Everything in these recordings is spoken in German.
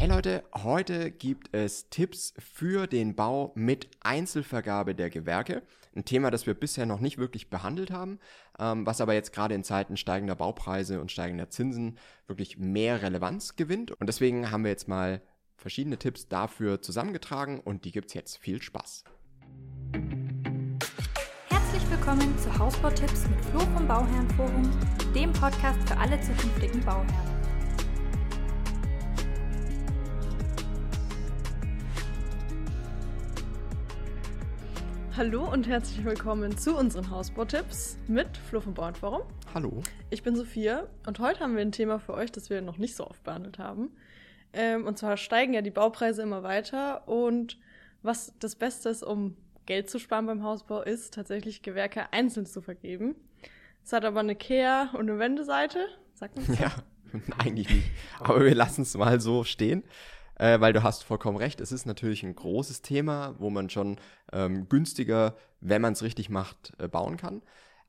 Hey Leute, heute gibt es Tipps für den Bau mit Einzelvergabe der Gewerke. Ein Thema, das wir bisher noch nicht wirklich behandelt haben, ähm, was aber jetzt gerade in Zeiten steigender Baupreise und steigender Zinsen wirklich mehr Relevanz gewinnt. Und deswegen haben wir jetzt mal verschiedene Tipps dafür zusammengetragen und die gibt es jetzt. Viel Spaß! Herzlich willkommen zu Hausbautipps mit Flo vom Bauherrenforum, dem Podcast für alle zukünftigen Bauherren. Hallo und herzlich willkommen zu unseren Hausbautipps mit Flo vom Bauernforum. Hallo. Ich bin Sophia und heute haben wir ein Thema für euch, das wir noch nicht so oft behandelt haben. Ähm, und zwar steigen ja die Baupreise immer weiter und was das Beste ist, um Geld zu sparen beim Hausbau, ist tatsächlich Gewerke einzeln zu vergeben. Es hat aber eine Kehr- und eine Wendeseite. Sagt man? Ja, eigentlich nicht. Aber wir lassen es mal so stehen äh, weil du hast vollkommen recht. Es ist natürlich ein großes Thema, wo man schon ähm, günstiger, wenn man es richtig macht, äh, bauen kann.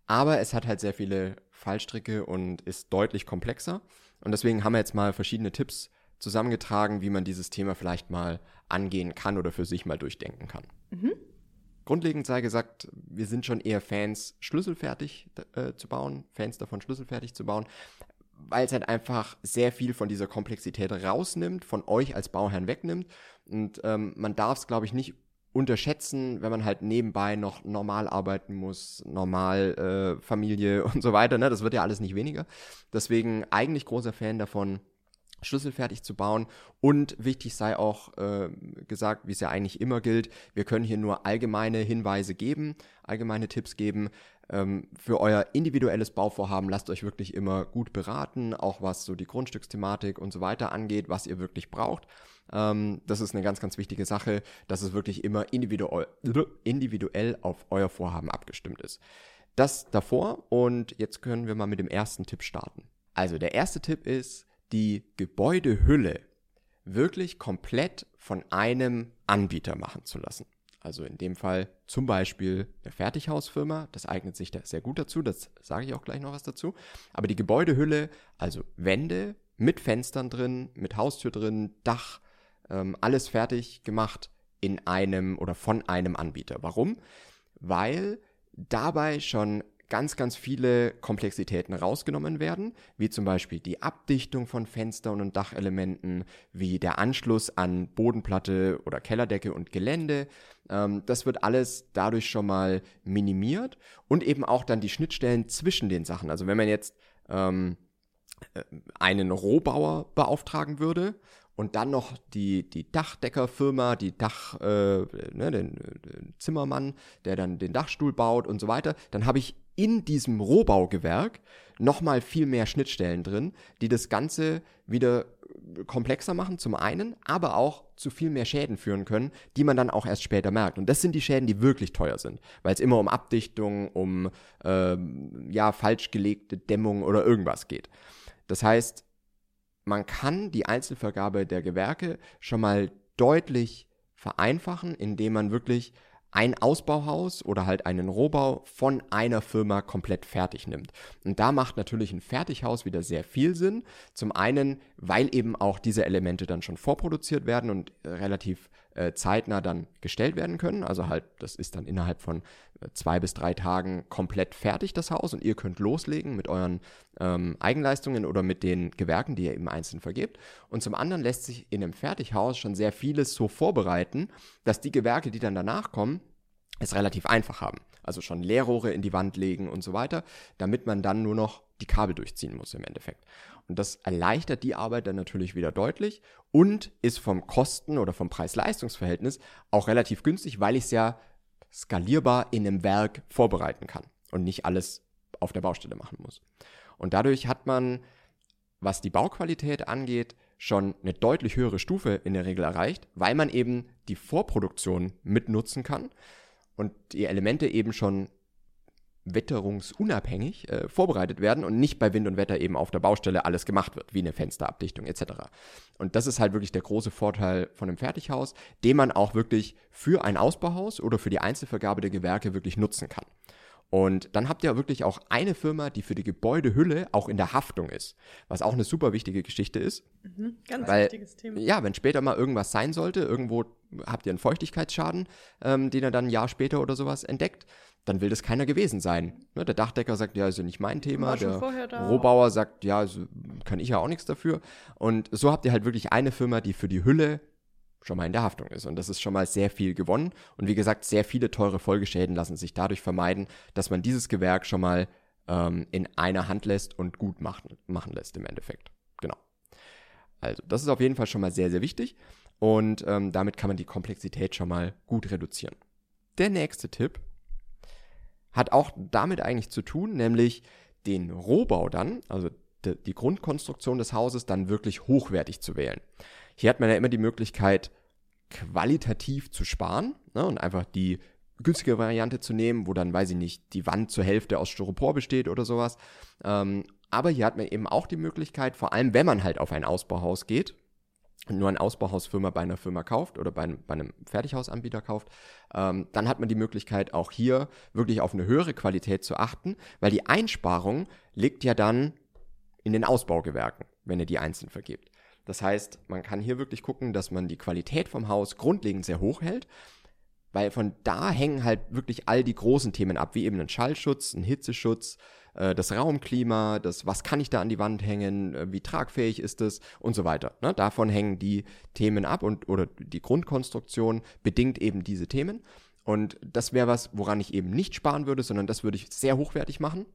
Aber es hat halt sehr viele Fallstricke und ist deutlich komplexer. Und deswegen haben wir jetzt mal verschiedene Tipps zusammengetragen, wie man dieses Thema vielleicht mal angehen kann oder für sich mal durchdenken kann. Mhm. Grundlegend sei gesagt, wir sind schon eher Fans, schlüsselfertig äh, zu bauen, Fans davon, schlüsselfertig zu bauen weil es halt einfach sehr viel von dieser Komplexität rausnimmt, von euch als Bauherrn wegnimmt. Und ähm, man darf es, glaube ich, nicht unterschätzen, wenn man halt nebenbei noch normal arbeiten muss, normal äh, Familie und so weiter. Ne? Das wird ja alles nicht weniger. Deswegen eigentlich großer Fan davon, schlüsselfertig zu bauen. Und wichtig sei auch äh, gesagt, wie es ja eigentlich immer gilt, wir können hier nur allgemeine Hinweise geben, allgemeine Tipps geben. Ähm, für euer individuelles Bauvorhaben lasst euch wirklich immer gut beraten, auch was so die Grundstücksthematik und so weiter angeht, was ihr wirklich braucht. Ähm, das ist eine ganz, ganz wichtige Sache, dass es wirklich immer individuell, individuell auf euer Vorhaben abgestimmt ist. Das davor und jetzt können wir mal mit dem ersten Tipp starten. Also der erste Tipp ist, die Gebäudehülle wirklich komplett von einem Anbieter machen zu lassen. Also in dem Fall zum Beispiel eine Fertighausfirma, das eignet sich da sehr gut dazu, das sage ich auch gleich noch was dazu. Aber die Gebäudehülle, also Wände mit Fenstern drin, mit Haustür drin, Dach, ähm, alles fertig gemacht in einem oder von einem Anbieter. Warum? Weil dabei schon ganz, ganz viele Komplexitäten rausgenommen werden, wie zum Beispiel die Abdichtung von Fenstern und Dachelementen, wie der Anschluss an Bodenplatte oder Kellerdecke und Gelände. Ähm, das wird alles dadurch schon mal minimiert und eben auch dann die Schnittstellen zwischen den Sachen. Also wenn man jetzt ähm, äh, einen Rohbauer beauftragen würde und dann noch die, die Dachdeckerfirma, die Dach, äh, ne, den, den Zimmermann, der dann den Dachstuhl baut und so weiter, dann habe ich in diesem Rohbaugewerk nochmal viel mehr Schnittstellen drin, die das Ganze wieder komplexer machen zum einen, aber auch zu viel mehr Schäden führen können, die man dann auch erst später merkt. Und das sind die Schäden, die wirklich teuer sind, weil es immer um Abdichtung, um ähm, ja falsch gelegte Dämmung oder irgendwas geht. Das heißt, man kann die Einzelvergabe der Gewerke schon mal deutlich vereinfachen, indem man wirklich ein Ausbauhaus oder halt einen Rohbau von einer Firma komplett fertig nimmt. Und da macht natürlich ein Fertighaus wieder sehr viel Sinn. Zum einen, weil eben auch diese Elemente dann schon vorproduziert werden und relativ äh, zeitnah dann gestellt werden können. Also halt, das ist dann innerhalb von äh, zwei bis drei Tagen komplett fertig, das Haus, und ihr könnt loslegen mit euren ähm, Eigenleistungen oder mit den Gewerken, die ihr im Einzelnen vergebt. Und zum anderen lässt sich in einem Fertighaus schon sehr vieles so vorbereiten, dass die Gewerke, die dann danach kommen, es relativ einfach haben. Also schon Leerrohre in die Wand legen und so weiter, damit man dann nur noch die Kabel durchziehen muss im Endeffekt. Und das erleichtert die Arbeit dann natürlich wieder deutlich und ist vom Kosten- oder vom Preis-Leistungs-Verhältnis auch relativ günstig, weil ich es ja skalierbar in einem Werk vorbereiten kann und nicht alles auf der Baustelle machen muss. Und dadurch hat man, was die Bauqualität angeht, schon eine deutlich höhere Stufe in der Regel erreicht, weil man eben die Vorproduktion mitnutzen kann und die Elemente eben schon witterungsunabhängig äh, vorbereitet werden und nicht bei Wind und Wetter eben auf der Baustelle alles gemacht wird, wie eine Fensterabdichtung etc. Und das ist halt wirklich der große Vorteil von einem Fertighaus, den man auch wirklich für ein Ausbauhaus oder für die Einzelvergabe der Gewerke wirklich nutzen kann. Und dann habt ihr wirklich auch eine Firma, die für die Gebäudehülle auch in der Haftung ist, was auch eine super wichtige Geschichte ist. Mhm, ganz Weil, wichtiges Thema. Ja, wenn später mal irgendwas sein sollte, irgendwo habt ihr einen Feuchtigkeitsschaden, ähm, den er dann ein Jahr später oder sowas entdeckt, dann will das keiner gewesen sein. Ne, der Dachdecker sagt, ja, ist ja nicht mein Thema. Der. Rohbauer sagt, ja, also, kann ich ja auch nichts dafür. Und so habt ihr halt wirklich eine Firma, die für die Hülle schon mal in der Haftung ist. Und das ist schon mal sehr viel gewonnen. Und wie gesagt, sehr viele teure Folgeschäden lassen sich dadurch vermeiden, dass man dieses Gewerk schon mal ähm, in einer Hand lässt und gut machen, machen lässt im Endeffekt. Genau. Also, das ist auf jeden Fall schon mal sehr, sehr wichtig. Und ähm, damit kann man die Komplexität schon mal gut reduzieren. Der nächste Tipp hat auch damit eigentlich zu tun, nämlich den Rohbau dann, also die, Grundkonstruktion des Hauses dann wirklich hochwertig zu wählen. Hier hat man ja immer die Möglichkeit, qualitativ zu sparen ne, und einfach die günstige Variante zu nehmen, wo dann, weiß ich nicht, die Wand zur Hälfte aus Styropor besteht oder sowas. Ähm, aber hier hat man eben auch die Möglichkeit, vor allem wenn man halt auf ein Ausbauhaus geht, nur eine Ausbauhausfirma bei einer Firma kauft oder bei einem, bei einem Fertighausanbieter kauft, ähm, dann hat man die Möglichkeit, auch hier wirklich auf eine höhere Qualität zu achten, weil die Einsparung liegt ja dann in den Ausbaugewerken, wenn ihr die einzeln vergebt. Das heißt, man kann hier wirklich gucken, dass man die Qualität vom Haus grundlegend sehr hoch hält, weil von da hängen halt wirklich all die großen Themen ab, wie eben ein Schallschutz, ein Hitzeschutz, das Raumklima, das was kann ich da an die Wand hängen, äh, wie tragfähig ist es und so weiter. Ne? Davon hängen die Themen ab und oder die Grundkonstruktion bedingt eben diese Themen. Und das wäre was, woran ich eben nicht sparen würde, sondern das würde ich sehr hochwertig machen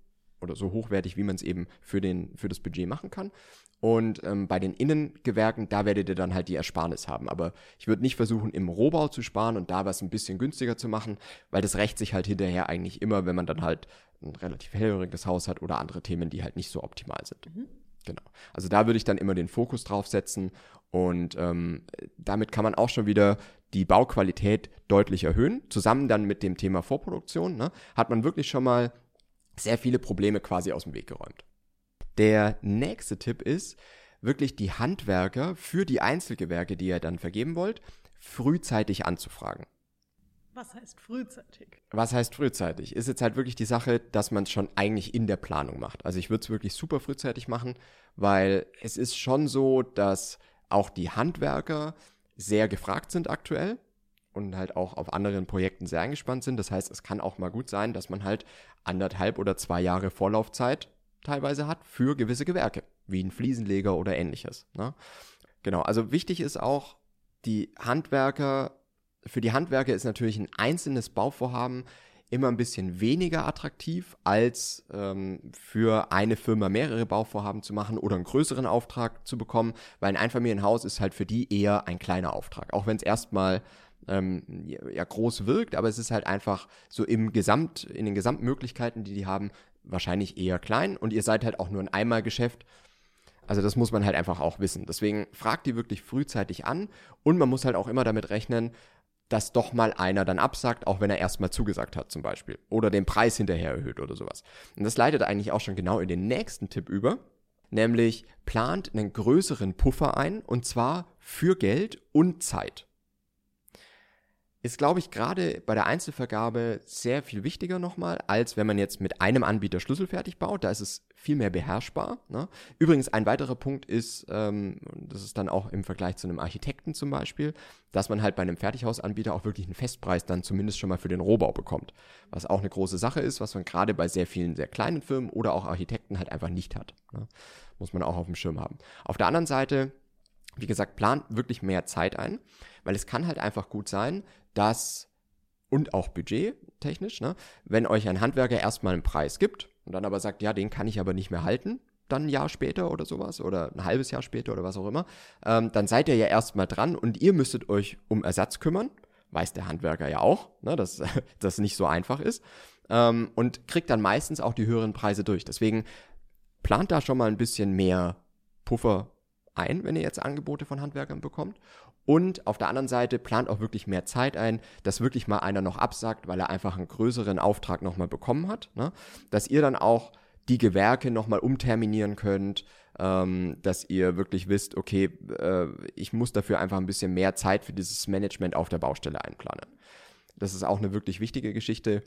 oder so hochwertig, wie man es eben für, den, für das Budget machen kann. Und ähm, bei den Innengewerken, da werdet ihr dann halt die Ersparnis haben. Aber ich würde nicht versuchen, im Rohbau zu sparen und da was ein bisschen günstiger zu machen, weil das rächt sich halt hinterher eigentlich immer, wenn man dann halt ein relativ hellhöriges Haus hat oder andere Themen, die halt nicht so optimal sind. Genau. Also da würde ich dann immer den Fokus drauf setzen und ähm, damit kann man auch schon wieder die Bauqualität deutlich erhöhen. Zusammen dann mit dem Thema Vorproduktion ne, hat man wirklich schon mal sehr viele Probleme quasi aus dem Weg geräumt. Der nächste Tipp ist, wirklich die Handwerker für die Einzelgewerke, die ihr dann vergeben wollt, frühzeitig anzufragen. Was heißt frühzeitig? Was heißt frühzeitig? Ist jetzt halt wirklich die Sache, dass man es schon eigentlich in der Planung macht. Also ich würde es wirklich super frühzeitig machen, weil es ist schon so, dass auch die Handwerker sehr gefragt sind aktuell und halt auch auf anderen Projekten sehr eingespannt sind. Das heißt, es kann auch mal gut sein, dass man halt anderthalb oder zwei Jahre Vorlaufzeit teilweise hat für gewisse Gewerke, wie ein Fliesenleger oder ähnliches. Ne? Genau, also wichtig ist auch, die Handwerker, für die Handwerker ist natürlich ein einzelnes Bauvorhaben immer ein bisschen weniger attraktiv, als ähm, für eine Firma mehrere Bauvorhaben zu machen oder einen größeren Auftrag zu bekommen, weil ein Einfamilienhaus ist halt für die eher ein kleiner Auftrag. Auch wenn es erstmal ähm, ja groß wirkt, aber es ist halt einfach so im Gesamt, in den Gesamtmöglichkeiten, die die haben, wahrscheinlich eher klein und ihr seid halt auch nur ein Einmalgeschäft. Also das muss man halt einfach auch wissen. Deswegen fragt die wirklich frühzeitig an und man muss halt auch immer damit rechnen, dass doch mal einer dann absagt, auch wenn er erstmal zugesagt hat zum Beispiel. Oder den Preis hinterher erhöht oder sowas. Und das leitet eigentlich auch schon genau in den nächsten Tipp über. Nämlich plant einen größeren Puffer ein und zwar für Geld und Zeit. Ist, glaube ich, gerade bei der Einzelvergabe sehr viel wichtiger nochmal, als wenn man jetzt mit einem Anbieter schlüsselfertig baut. Da ist es viel mehr beherrschbar. Ne? Übrigens, ein weiterer Punkt ist, ähm, das ist dann auch im Vergleich zu einem Architekten zum Beispiel, dass man halt bei einem Fertighausanbieter auch wirklich einen Festpreis dann zumindest schon mal für den Rohbau bekommt. Was auch eine große Sache ist, was man gerade bei sehr vielen sehr kleinen Firmen oder auch Architekten halt einfach nicht hat. Ne? Muss man auch auf dem Schirm haben. Auf der anderen Seite, wie gesagt, plant wirklich mehr Zeit ein, weil es kann halt einfach gut sein, dass und auch budgettechnisch, ne, wenn euch ein Handwerker erstmal einen Preis gibt und dann aber sagt, ja, den kann ich aber nicht mehr halten, dann ein Jahr später oder sowas oder ein halbes Jahr später oder was auch immer, ähm, dann seid ihr ja erstmal dran und ihr müsstet euch um Ersatz kümmern. Weiß der Handwerker ja auch, ne, dass das nicht so einfach ist. Ähm, und kriegt dann meistens auch die höheren Preise durch. Deswegen plant da schon mal ein bisschen mehr Puffer ein, wenn ihr jetzt Angebote von Handwerkern bekommt. Und auf der anderen Seite plant auch wirklich mehr Zeit ein, dass wirklich mal einer noch absagt, weil er einfach einen größeren Auftrag nochmal bekommen hat. Ne? Dass ihr dann auch die Gewerke nochmal umterminieren könnt, ähm, dass ihr wirklich wisst, okay, äh, ich muss dafür einfach ein bisschen mehr Zeit für dieses Management auf der Baustelle einplanen. Das ist auch eine wirklich wichtige Geschichte,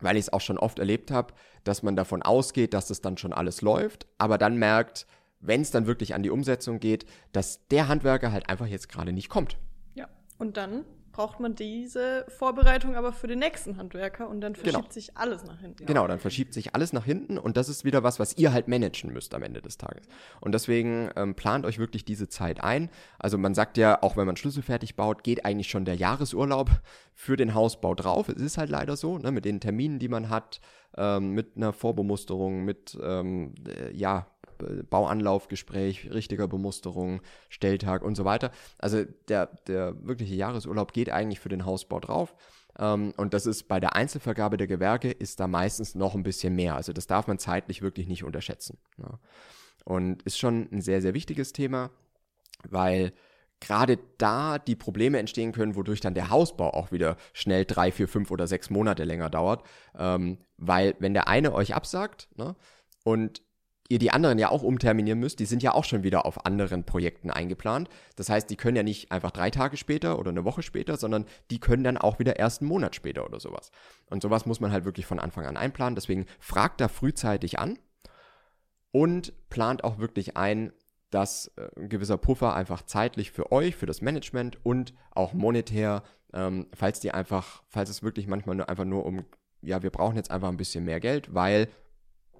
weil ich es auch schon oft erlebt habe, dass man davon ausgeht, dass das dann schon alles läuft, aber dann merkt, wenn es dann wirklich an die Umsetzung geht, dass der Handwerker halt einfach jetzt gerade nicht kommt. Ja, und dann braucht man diese Vorbereitung aber für den nächsten Handwerker und dann verschiebt Genau. sich alles nach hinten. Genau, dann verschiebt sich alles nach hinten und das ist wieder was, was ihr halt managen müsst am Ende des Tages. Und deswegen ähm, plant euch wirklich diese Zeit ein. Also man sagt ja, auch wenn man schlüsselfertig baut, geht eigentlich schon der Jahresurlaub für den Hausbau drauf. Es ist halt leider so, ne, mit den Terminen, die man hat, ähm, mit einer Vorbemusterung, mit ähm, äh, ja, Bauanlaufgespräch, richtiger Bemusterung, Stelltag und so weiter. Also der, der wirkliche Jahresurlaub geht eigentlich für den Hausbau drauf. Ähm, und das ist bei der Einzelvergabe der Gewerke ist da meistens noch ein bisschen mehr. Also das darf man zeitlich wirklich nicht unterschätzen. Ja. Und ist schon ein sehr, sehr wichtiges Thema, weil gerade da die Probleme entstehen können, wodurch dann der Hausbau auch wieder schnell drei, vier, fünf oder sechs Monate länger dauert. Ähm, weil wenn der eine euch absagt ne, und ihr die anderen ja auch umterminieren müsst, die sind ja auch schon wieder auf anderen Projekten eingeplant. Das heißt, die können ja nicht einfach drei Tage später oder eine Woche später, sondern die können dann auch wieder erst einen Monat später oder sowas. Und sowas muss man halt wirklich von Anfang an einplanen. Deswegen fragt da frühzeitig an und plant auch wirklich ein, dass äh, ein gewisser Puffer einfach zeitlich für euch, für das Management und auch monetär, ähm, falls die einfach, falls es wirklich manchmal nur einfach nur um, ja, wir brauchen jetzt einfach ein bisschen mehr Geld, weil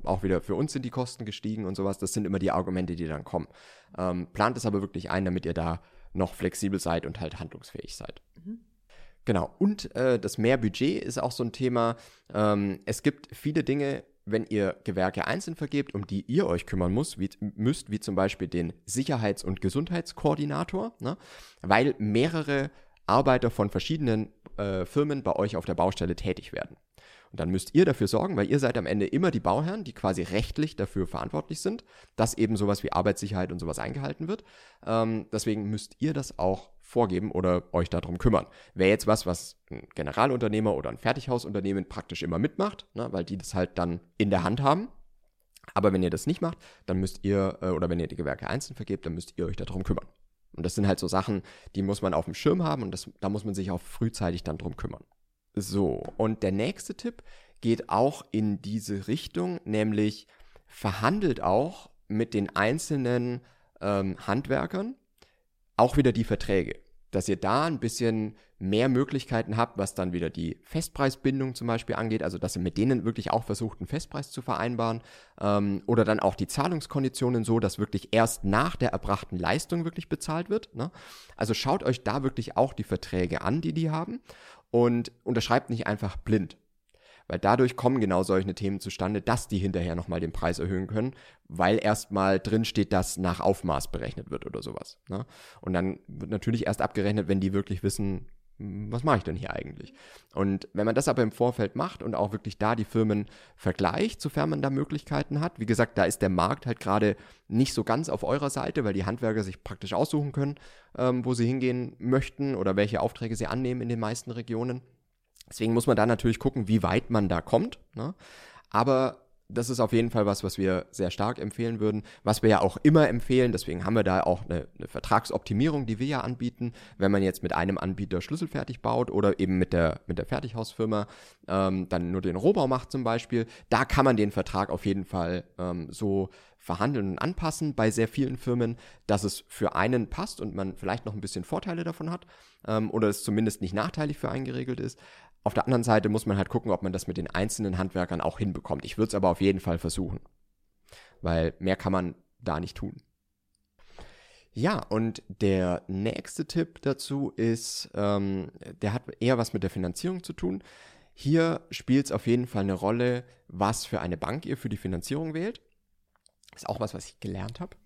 auch wieder für uns sind die Kosten gestiegen und sowas. Das sind immer die Argumente, die dann kommen. Ähm, plant es aber wirklich ein, damit ihr da noch flexibel seid und halt handlungsfähig seid. Genau. Und äh, das Mehrbudget ist auch so ein Thema. Ähm, es gibt viele Dinge, wenn ihr Gewerke einzeln vergebt, um die ihr euch kümmern muss, wie, müsst, wie zum Beispiel den Sicherheits- und Gesundheitskoordinator, ne? weil mehrere Arbeiter von verschiedenen äh, Firmen bei euch auf der Baustelle tätig werden. Und dann müsst ihr dafür sorgen, weil ihr seid am Ende immer die Bauherren, die quasi rechtlich dafür verantwortlich sind, dass eben sowas wie Arbeitssicherheit und sowas eingehalten wird. Ähm, deswegen müsst ihr das auch vorgeben oder euch darum kümmern. Wäre jetzt was, was ein Generalunternehmer oder ein Fertighausunternehmen praktisch immer mitmacht, ne, weil die das halt dann in der Hand haben. Aber wenn ihr das nicht macht, dann müsst ihr, äh, oder wenn ihr die Gewerke einzeln vergebt, dann müsst ihr euch darum kümmern. Und das sind halt so Sachen, die muss man auf dem Schirm haben und das, da muss man sich auch frühzeitig dann drum kümmern. So, und der nächste Tipp geht auch in diese Richtung, nämlich verhandelt auch mit den einzelnen ähm, Handwerkern auch wieder die Verträge, dass ihr da ein bisschen mehr Möglichkeiten habt, was dann wieder die Festpreisbindung zum Beispiel angeht, also dass ihr mit denen wirklich auch versucht, einen Festpreis zu vereinbaren ähm, oder dann auch die Zahlungskonditionen so, dass wirklich erst nach der erbrachten Leistung wirklich bezahlt wird. Ne? Also schaut euch da wirklich auch die Verträge an, die die haben und unterschreibt nicht einfach blind. Weil dadurch kommen genau solche Themen zustande, dass die hinterher nochmal den Preis erhöhen können, weil erstmal drin steht, dass nach Aufmaß berechnet wird oder sowas. Ne? Und dann wird natürlich erst abgerechnet, wenn die wirklich wissen, was mache ich denn hier eigentlich? Und wenn man das aber im Vorfeld macht und auch wirklich da die Firmen vergleicht, sofern man da Möglichkeiten hat, wie gesagt, da ist der Markt halt gerade nicht so ganz auf eurer Seite, weil die Handwerker sich praktisch aussuchen können, ähm, wo sie hingehen möchten oder welche Aufträge sie annehmen in den meisten Regionen. Deswegen muss man da natürlich gucken, wie weit man da kommt. Ne? Aber das ist auf jeden Fall was, was wir sehr stark empfehlen würden, was wir ja auch immer empfehlen. Deswegen haben wir da auch eine, eine Vertragsoptimierung, die wir ja anbieten, wenn man jetzt mit einem Anbieter schlüsselfertig baut oder eben mit der, mit der Fertighausfirma ähm, dann nur den Rohbau macht zum Beispiel. Da kann man den Vertrag auf jeden Fall ähm, so verhandeln und anpassen bei sehr vielen Firmen, dass es für einen passt und man vielleicht noch ein bisschen Vorteile davon hat ähm, oder es zumindest nicht nachteilig für einen geregelt ist. Auf der anderen Seite muss man halt gucken, ob man das mit den einzelnen Handwerkern auch hinbekommt. Ich würde es aber auf jeden Fall versuchen, weil mehr kann man da nicht tun. Ja, und der nächste Tipp dazu ist, ähm, der hat eher was mit der Finanzierung zu tun. Hier spielt es auf jeden Fall eine Rolle, was für eine Bank ihr für die Finanzierung wählt. Ist auch was, was ich gelernt habe.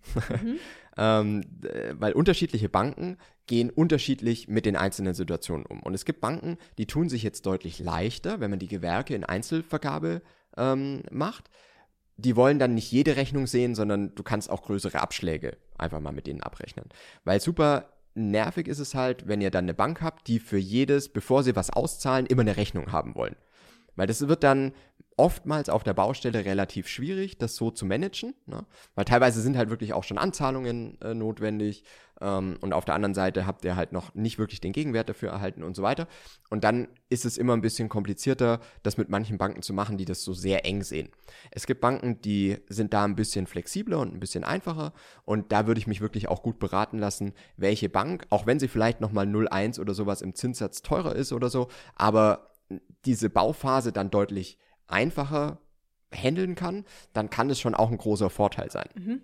Mhm. ähm, äh, weil unterschiedliche Banken gehen unterschiedlich mit den einzelnen Situationen um. Und es gibt Banken, die tun sich jetzt deutlich leichter, wenn man die Gewerke in Einzelvergabe ähm, macht. Die wollen dann nicht jede Rechnung sehen, sondern du kannst auch größere Abschläge einfach mal mit denen abrechnen. Weil super nervig ist es halt, wenn ihr dann eine Bank habt, die für jedes, bevor sie was auszahlen, immer eine Rechnung haben wollen. Weil das wird dann oftmals auf der Baustelle relativ schwierig, das so zu managen, ne? weil teilweise sind halt wirklich auch schon Anzahlungen äh, notwendig ähm, und auf der anderen Seite habt ihr halt noch nicht wirklich den Gegenwert dafür erhalten und so weiter. Und dann ist es immer ein bisschen komplizierter, das mit manchen Banken zu machen, die das so sehr eng sehen. Es gibt Banken, die sind da ein bisschen flexibler und ein bisschen einfacher und da würde ich mich wirklich auch gut beraten lassen, welche Bank, auch wenn sie vielleicht nochmal 0,1 oder sowas im Zinssatz teurer ist oder so, aber diese Bauphase dann deutlich einfacher handeln kann, dann kann es schon auch ein großer Vorteil sein. Mhm.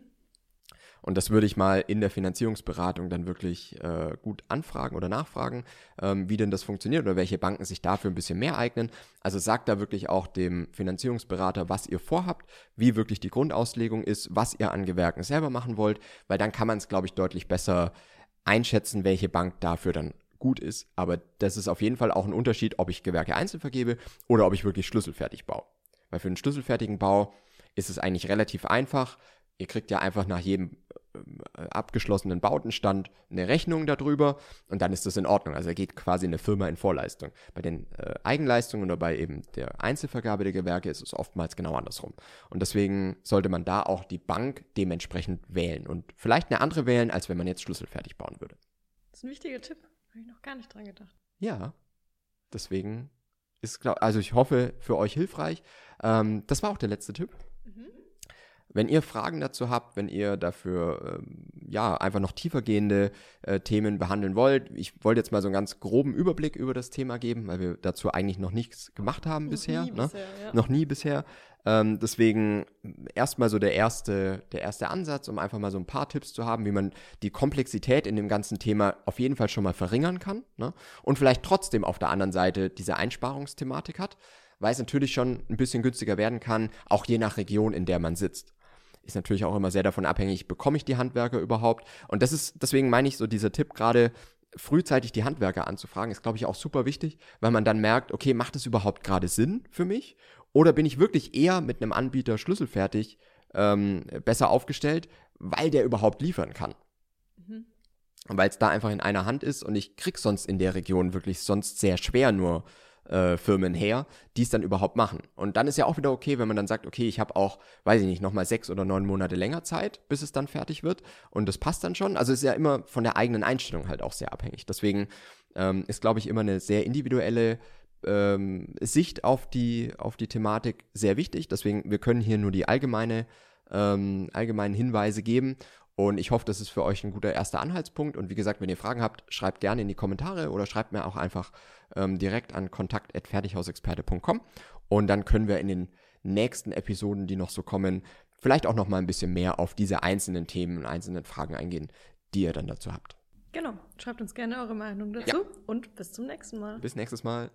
Und das würde ich mal in der Finanzierungsberatung dann wirklich äh, gut anfragen oder nachfragen, ähm, wie denn das funktioniert oder welche Banken sich dafür ein bisschen mehr eignen. Also sagt da wirklich auch dem Finanzierungsberater, was ihr vorhabt, wie wirklich die Grundauslegung ist, was ihr an Gewerken selber machen wollt, weil dann kann man es, glaube ich, deutlich besser einschätzen, welche Bank dafür dann gut ist. Aber das ist auf jeden Fall auch ein Unterschied, ob ich Gewerke einzeln vergebe oder ob ich wirklich schlüsselfertig baue. Weil für einen schlüsselfertigen Bau ist es eigentlich relativ einfach. Ihr kriegt ja einfach nach jedem äh, abgeschlossenen Bautenstand eine Rechnung darüber und dann ist das in Ordnung. Also er geht quasi eine Firma in Vorleistung. Bei den äh, Eigenleistungen oder bei eben der Einzelvergabe der Gewerke ist es oftmals genau andersrum. Und deswegen sollte man da auch die Bank dementsprechend wählen und vielleicht eine andere wählen, als wenn man jetzt schlüsselfertig bauen würde. Das ist ein wichtiger Tipp. Habe ich noch gar nicht dran gedacht. Ja, deswegen ist, glaub, also ich hoffe, für euch hilfreich. Ähm, das war auch der letzte Tipp. Mhm. Wenn ihr Fragen dazu habt, wenn ihr dafür ähm, ja einfach noch tiefergehende äh, Themen behandeln wollt, ich wollte jetzt mal so einen ganz groben Überblick über das Thema geben, weil wir dazu eigentlich noch nichts gemacht haben noch bisher. Nie ne? bisher ja. Noch nie bisher. Ähm, deswegen erstmal so der erste, der erste Ansatz, um einfach mal so ein paar Tipps zu haben, wie man die Komplexität in dem ganzen Thema auf jeden Fall schon mal verringern kann. Ne? Und vielleicht trotzdem auf der anderen Seite diese Einsparungsthematik hat, weil es natürlich schon ein bisschen günstiger werden kann, auch je nach Region, in der man sitzt. Ist natürlich auch immer sehr davon abhängig, bekomme ich die Handwerker überhaupt? Und das ist, deswegen meine ich so dieser Tipp gerade, frühzeitig die Handwerker anzufragen, ist, glaube ich, auch super wichtig, weil man dann merkt, okay, macht es überhaupt gerade Sinn für mich? Oder bin ich wirklich eher mit einem Anbieter schlüsselfertig ähm, besser aufgestellt, weil der überhaupt liefern kann? Mhm. Weil es da einfach in einer Hand ist und ich krieg sonst in der Region wirklich sonst sehr schwer nur äh, Firmen her, die es dann überhaupt machen. Und dann ist ja auch wieder okay, wenn man dann sagt, okay, ich habe auch, weiß ich nicht, nochmal sechs oder neun Monate länger Zeit, bis es dann fertig wird. Und das passt dann schon. Also ist ja immer von der eigenen Einstellung halt auch sehr abhängig. Deswegen ähm, ist, glaube ich, immer eine sehr individuelle ähm, Sicht auf die, auf die Thematik sehr wichtig. Deswegen, wir können hier nur die allgemeine, ähm, allgemeinen Hinweise geben. Und ich hoffe, das ist für euch ein guter erster Anhaltspunkt. Und wie gesagt, wenn ihr Fragen habt, schreibt gerne in die Kommentare oder schreibt mir auch einfach ähm, direkt an kontakt.fertighausexperte.com. Und dann können wir in den nächsten Episoden, die noch so kommen, vielleicht auch noch mal ein bisschen mehr auf diese einzelnen Themen und einzelnen Fragen eingehen, die ihr dann dazu habt. Genau. Schreibt uns gerne eure Meinung dazu ja. und bis zum nächsten Mal. Bis nächstes Mal.